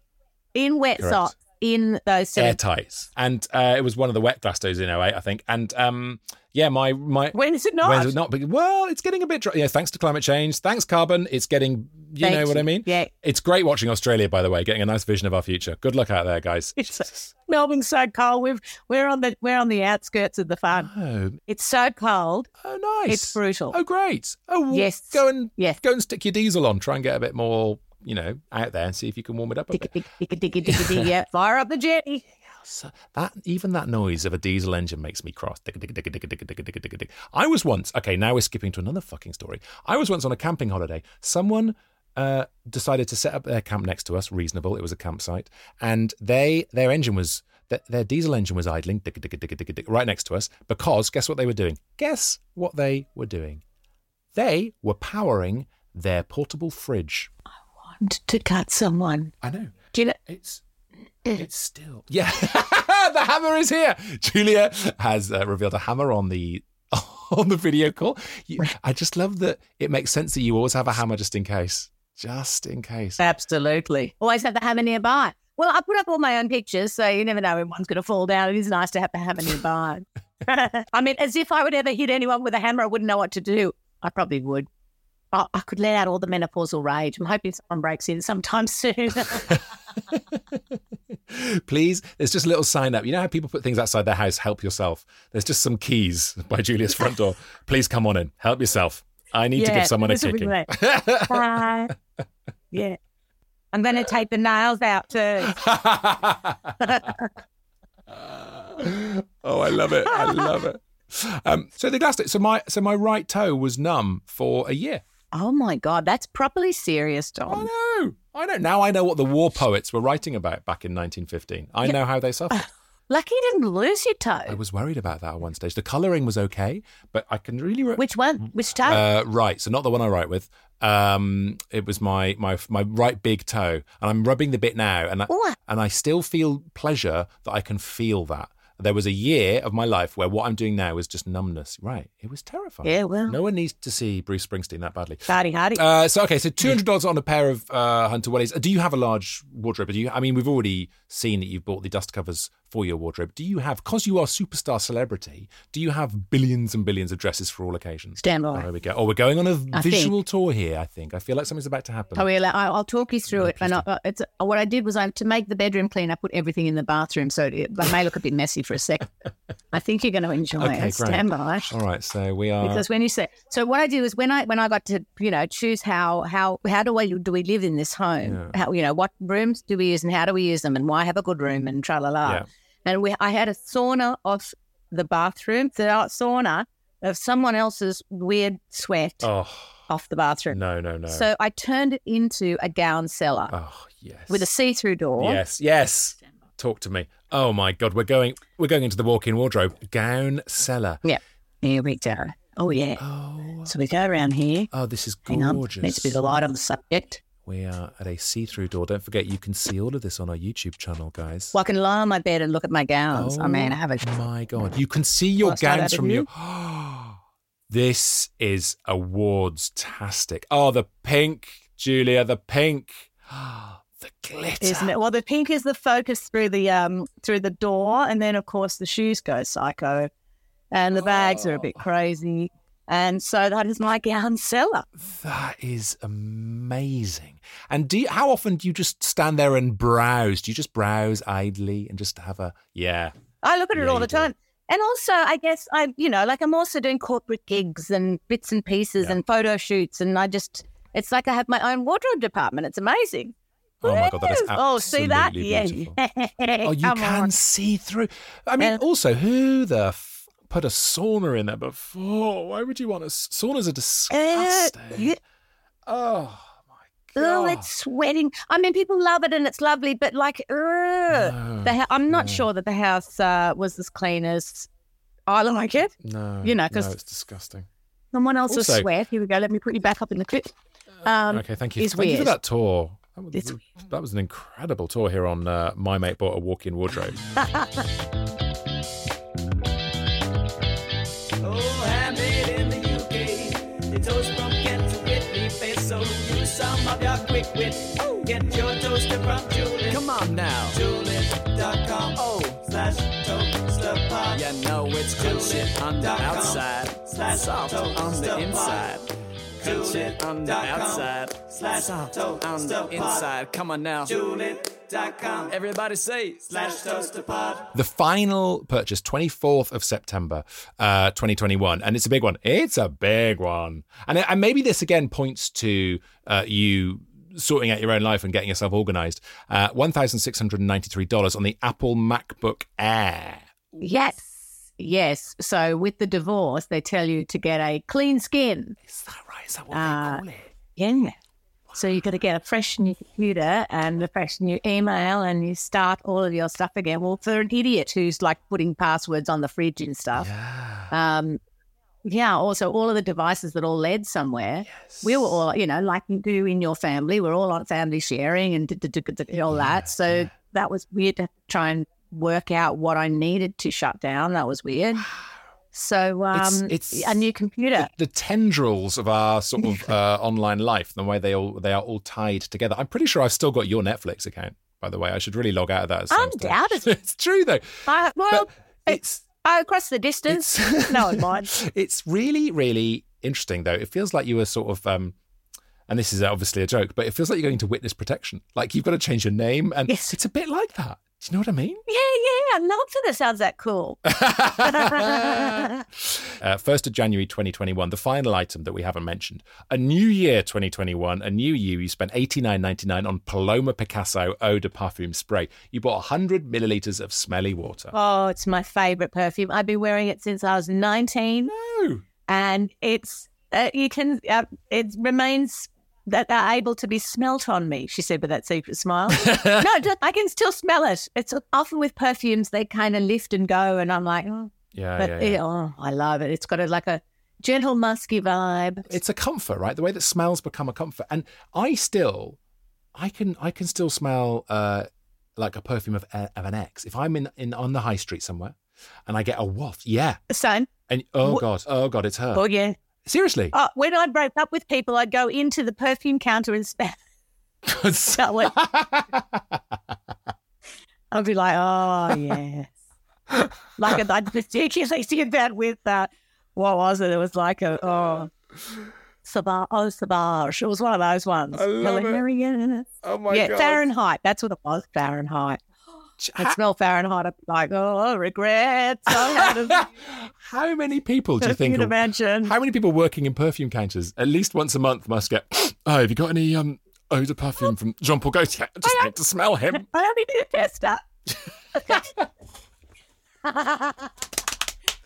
in wet Correct. socks in those sort of- Airtight, and uh, it was one of the wet Glastos in 08, I think. And um, yeah, my my When is it not? When is it not? Well, it's getting a bit dry. Yeah, thanks to climate change. Thanks, carbon. It's getting. You Thank know what I mean? Yeah. It's great watching Australia, by the way, getting a nice vision of our future. Good luck out there, guys. It's, Melbourne's so cold. We've we're on the we're on the outskirts of the fun. Oh, It's so cold. oh, nice. It's brutal. Oh, great. Oh, Yes. Go and Yes. go and stick your diesel on. Try and get a bit more, you know, out there and see if you can warm it up a Digga, bit. digga, digga, digga, digga, digga. Yeah, fire up the jetty. So that even that noise of a diesel engine makes me cross. Digga, digga, digga, digga, digga, digga, digga, digga, digga. I was once okay. Now we're skipping to another fucking story. I was once on a camping holiday. Someone uh, decided to set up their camp next to us. Reasonable. It was a campsite, and they their engine was their, their diesel engine was idling digga, digga, digga, digga, digga, right next to us because guess what they were doing? Guess what they were doing? They were powering their portable fridge. Want to cut someone? I know. Do you know? It's it's still yeah. (laughs) the hammer is here. Julia has uh, revealed a hammer on the (laughs) on the video call. You, I just love that it makes sense that you always have a hammer just in case, just in case. Absolutely. Always have the hammer nearby. Well, I put up all my own pictures, so you never know when one's going to fall down. It is nice to have the hammer nearby. (laughs) I mean, as if I would ever hit anyone with a hammer, I wouldn't know what to do. I probably would. I, I could let out all the menopausal rage. I'm hoping someone breaks in sometime (laughs) soon. Please, there's just a little sign up. You know how people put things outside their house, help yourself? There's just some keys by Julia's front door. Please come on in, help yourself. I need to give someone a this will be kicking. Bye. yeah. I'm going to take the nails out too. (laughs) oh, I love it. I love it. Um, so the glass. So my so my right toe was numb for a year. Oh my God, that's properly serious, Tom. I know. I know. Now I know what the war poets were writing about back in 1915. I know how they suffered. Lucky you didn't lose your toe. I was worried about that at one stage. The colouring was okay, but I can really. Re- Which one? Which toe? Uh, right, so not the one I write with. Um, it was my my my right big toe, and I'm rubbing the bit now, and I, Ooh. and I still feel pleasure that I can feel that. There was a year of my life where what I'm doing now is just numbness. Right, it was terrifying. Yeah, well. no one needs to see Bruce Springsteen that badly. Hardy, hardy. Uh, so okay, so two hundred dollars on a pair of uh, Hunter Wellies. Do you have a large wardrobe? Do you? I mean, we've already seen that you've bought the dust covers for your wardrobe. Do you have, because you are superstar celebrity, do you have billions and billions of dresses for all occasions? Stand Oh, by. here we go. Oh, we're going on a I visual tour here. I think. I feel like something's about to happen. Oh, well, I'll talk you through it. And I, uh, it's what I did was I to make the bedroom clean. I put everything in the bathroom, so it, may look a bit messy for a second. (laughs) I think you're going to enjoy Okay, it. great. Stand by. All right, so we are. Because when you say so, what I do is when I when I got to you know choose how how how do I do we live in this home? How you know what rooms do we use and how do we use them and why have a good room and tra la la. Yeah. And we I had a sauna off the bathroom, the sauna of someone else's weird sweat oh off the bathroom. no, no, no. So I turned it into a gown cellar oh yes. with a see-through door. Yes, yes. Talk to me. Oh my God, we're going. We're going into the walk-in wardrobe gown cellar. Yeah. Here we go. Oh yeah. Oh, So we go around here. oh, this is Hang on. gorgeous. Needs to be the light on the subject. We are at a see-through door. Don't forget, you can see all of this on our YouTube channel, guys. Well, I can lie on my bed and look at my gowns. I mean, I have a Oh my god, you can see your gowns from your. (gasps) this is awards tastic. Oh, the pink, Julia, the pink, (gasps) the glitter. isn't it? Well, the pink is the focus through the um through the door, and then of course the shoes go psycho, and the bags are a bit crazy, and so that is my gown cellar. That is amazing. And do you, how often do you just stand there and browse? Do you just browse idly and just have a yeah? I look at it Yeah, all the do. time. And also, I guess I, you know, like I'm also doing corporate gigs and bits and pieces Yeah. and photo shoots, and I just, it's like I have my own wardrobe department. It's amazing. Oh my god, that is Woo! Oh, see that? absolutely Yeah. beautiful. (laughs) Oh, you Come can on. see through. I mean, also, who the f- put a sauna in there before? Why would you want a saunas? Are Uh, disgusting. yeah. Oh my god! Oh, it's sweating. I mean, people love it and it's lovely, but like, ugh, No, the ha- I'm not no. sure that the house uh, was as clean as I like it. no, you know, 'cause- no, it's disgusting. Someone else Also- sweat. Here we go. Let me put you back up in the clip. Um, okay, thank you. is Thank you for that tour. That was, that was an incredible tour here on uh, My Mate Bought a Walk-In Wardrobe. (laughs) toast from Kent to Whitney Face. So use some of your quick wit. Get your toaster from Dualit. Come on now. Dualit.com. Oh, slash toaster. You know it's good shit on the outside, Slash soft on the inside. Good shit on the outside, Slash soft on the inside. Come on now. Dualit.com. Everybody say Slash toaster pod. The final purchase, 24th of September, uh, 2021. And it's a big one. It's a big one. And, and maybe this again points to uh, you sorting out your own life and getting yourself organized. Uh, $1,693 on the Apple MacBook Air. yes, yes. So with the divorce, they tell you to get a clean skin. Is that right? Is that what Uh, they call it? Yeah. So you've got to get a fresh new computer and a fresh new email, and you start all of your stuff again. Well, for an idiot who's like putting passwords on the fridge and stuff, Yeah. um, yeah. Also, all of the devices that all led somewhere. We were all, you know, like you do in your family. We're all on family sharing and all that. So that was weird to try and work out what I needed to shut down. That was weird. (sighs) (sighs) So It's- um, it's- a new computer. the tendrils of our sort of (laughs) uh, online life, the way they all they are all tied together. I'm pretty sure I've still got your Netflix account. By the way, I should really log out of that. Undoubtedly. (laughs) it's true though. I, well, But it's Oh, across the distance. (laughs) No one mind. it's really, really interesting, though. It feels like you were sort of um, and this is obviously a joke, but it feels like you're going to witness protection. Like you've got to change your name, and yes. it's a bit like that. Do you know what I mean? Yeah, yeah. I'd love that. Sounds that cool. (laughs) (laughs) Uh, 1st of January 2021, the final item that we haven't mentioned. A new year 2021, a new you. You spent 89.99 on Paloma Picasso Eau de Parfum spray. You bought 100 millilitres of smelly water. Oh, it's my favorite perfume. I've been wearing it since I was 19. No. And it's, uh, you can, uh, it remains that they're able to be smelt on me, she said with that secret smile. (laughs) no, I can still smell it. It's often with perfumes, they kind of lift and go, and I'm like, oh. Yeah, but yeah, it- oh, I love it. It's got a, like a gentle, musky vibe. It's a comfort, right? The way that smells become a comfort. And I still, I can, I can still smell uh, like a perfume of, uh, of an ex. If I'm in, in on the high street somewhere and I get a waft, yeah. Son. And oh god, oh god, it's her. Oh, yeah. Seriously. Oh, when I broke up with people, I'd go into the perfume counter and smell, smell it. I'd be like, oh, yes. like, I particularly did that with, uh, what was it? It was like a, oh, Savage. Oh, Savage. It was one of those ones. I love it. Oh my yeah, God. Fahrenheit. That's what it was. Fahrenheit. I'd smell Fahrenheit. Be like, oh, regrets. I (laughs) How many people do you think? are- mention. How many people working in perfume counters at least once a month must get? Oh, have you got any um eau de parfum from Jean Paul Gaultier? I just need to smell him. (laughs) I only need a tester. (laughs)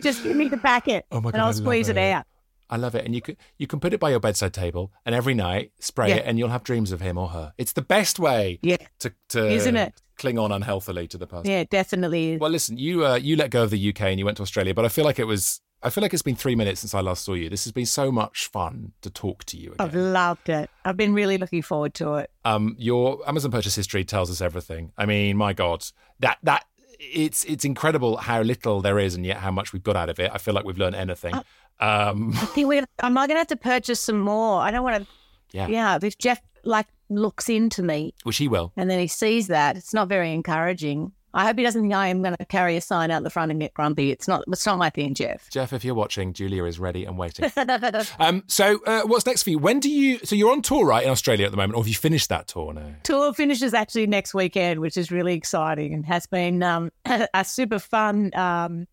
Just give me the packet, Oh my God, and I I'll squeeze it. it. out. I love it, and you can you can put it by your bedside table, and every night spray Yeah. it, and you'll have dreams of him or her. It's the best way, Yeah. to to Isn't it? Cling on unhealthily to the past. Yeah, definitely. Well, listen, you uh, you let go of the UK and you went to Australia, but I feel like it was I feel like it's been three minutes since I last saw you. This has been so much fun to talk to you again. I've loved it. I've been really looking forward to it. Um, your Amazon purchase history tells us everything. I mean, my God, that that it's it's incredible how little there is and yet how much we've got out of it. I feel like we've learned anything. Um, I think we're. Am I going to have to purchase some more? I don't want to. (laughs) yeah, Yeah, if Jeff like looks into me which he will. and then he sees that, it's not very encouraging. I hope he doesn't think I am going to carry a sign out the front and get grumpy. It's not. It's not my thing, Jeff. Jeff, if you're watching, Julia is ready and waiting. (laughs) um, so uh, what's next for you? When do you? So you're on tour, right, in Australia at the moment, or have you finished that tour now? Tour finishes actually next weekend, which is really exciting and has been um, (clears throat) a super fun. Um,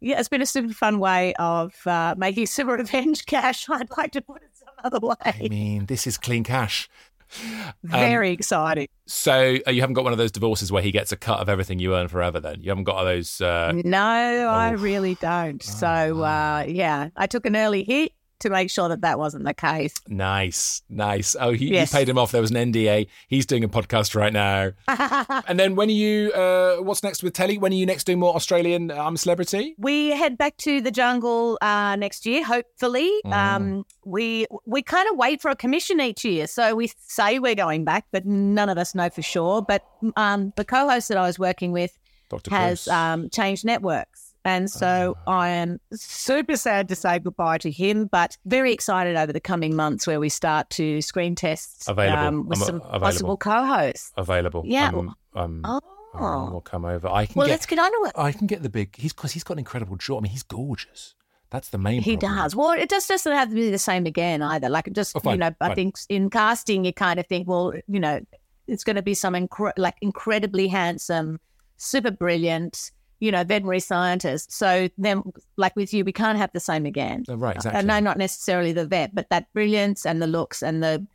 yeah, it's been a super fun way of uh, making (laughs) some revenge cash. I'd like to put it some other way. I mean, this is clean cash. (laughs) Very exciting. So uh, you haven't got one of those divorces where he gets a cut of everything you earn forever. Then you haven't got those. Uh, No, I Oh. really don't. So uh, yeah, I took an early hit to make sure that that wasn't the case. Nice, nice. Oh, he, Yes. you paid him off. There was an NDA. He's doing a podcast right now. (laughs) and then when are you? Uh, what's next with Telly? When are you next doing more Australian I'm a Celebrity? We head back to the jungle uh, next year, hopefully. Mm. Um, we we kind of wait for a commission each year, so we say we're going back, but none of us know for sure. But um, the co-host that I was working with Dr. has um, changed networks, and so I am super sad to say goodbye to him, but very excited over the coming months where we start to screen tests Available. um, with I'm, some available. possible co-hosts. Available. Yeah. Um, um, Oh. um, we'll come over. I can Well, get. let's get on to it. I can get the big. He's because he's got an incredible jaw. I mean, he's gorgeous. That's the main. Thing. He problem. does. Well, it just doesn't have to be the same again either. Like, just, Oh, fine, you know, I think in casting, you kind of think, well, you know, it's going to be some incre- like incredibly handsome, super brilliant, you know, veterinary scientist. So then, like with you, we can't have the same again. Oh, right, uh, exactly. And no, not necessarily the vet, but that brilliance and the looks and the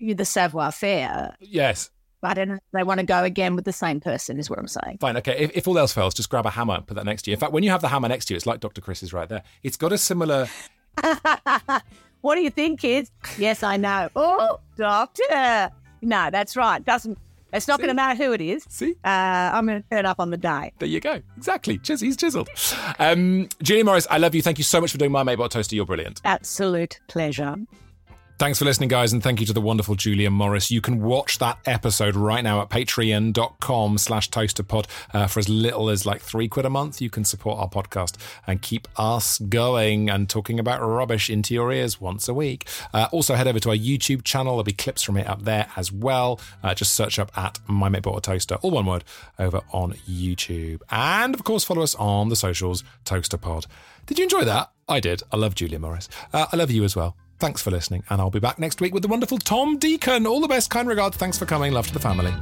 the savoir faire. Yes. I don't know. They want to go again with the same person, is what I'm saying. Fine. Okay. If, if all else fails, just grab a hammer and put that next to you. In fact, when you have the hammer next to you, it's like Dr. Chris is right there. It's got a similar. (laughs) what do you think, kids? Yes, I know. Oh, doctor. No, that's right. Doesn't. It's not going to matter who it is. See? Uh, I'm going to turn up on the day. There you go. Exactly. Chiz- he's chiseled. Um, Julia Morris, I love you. Thank you so much for doing my mate bot toaster. You're brilliant. Absolute pleasure. Thanks for listening, guys, and thank you to the wonderful Julia Morris. You can watch that episode right now at patreon.com slash toasterpod. Uh, for as little as like three quid a month, you can support our podcast and keep us going and talking about rubbish into your ears once a week. Uh, also, head over to our YouTube channel. There'll be clips from it up there as well. Uh, just search up at My Mate Bought a Toaster, all one word, over on YouTube. And, of course, follow us on the socials, Toaster Pod. Did you enjoy that? I did. I love Julia Morris. Uh, I love you as well. Thanks for listening, and I'll be back next week with the wonderful Tom Deacon. All the best, kind regards. Thanks for coming. Love to the family.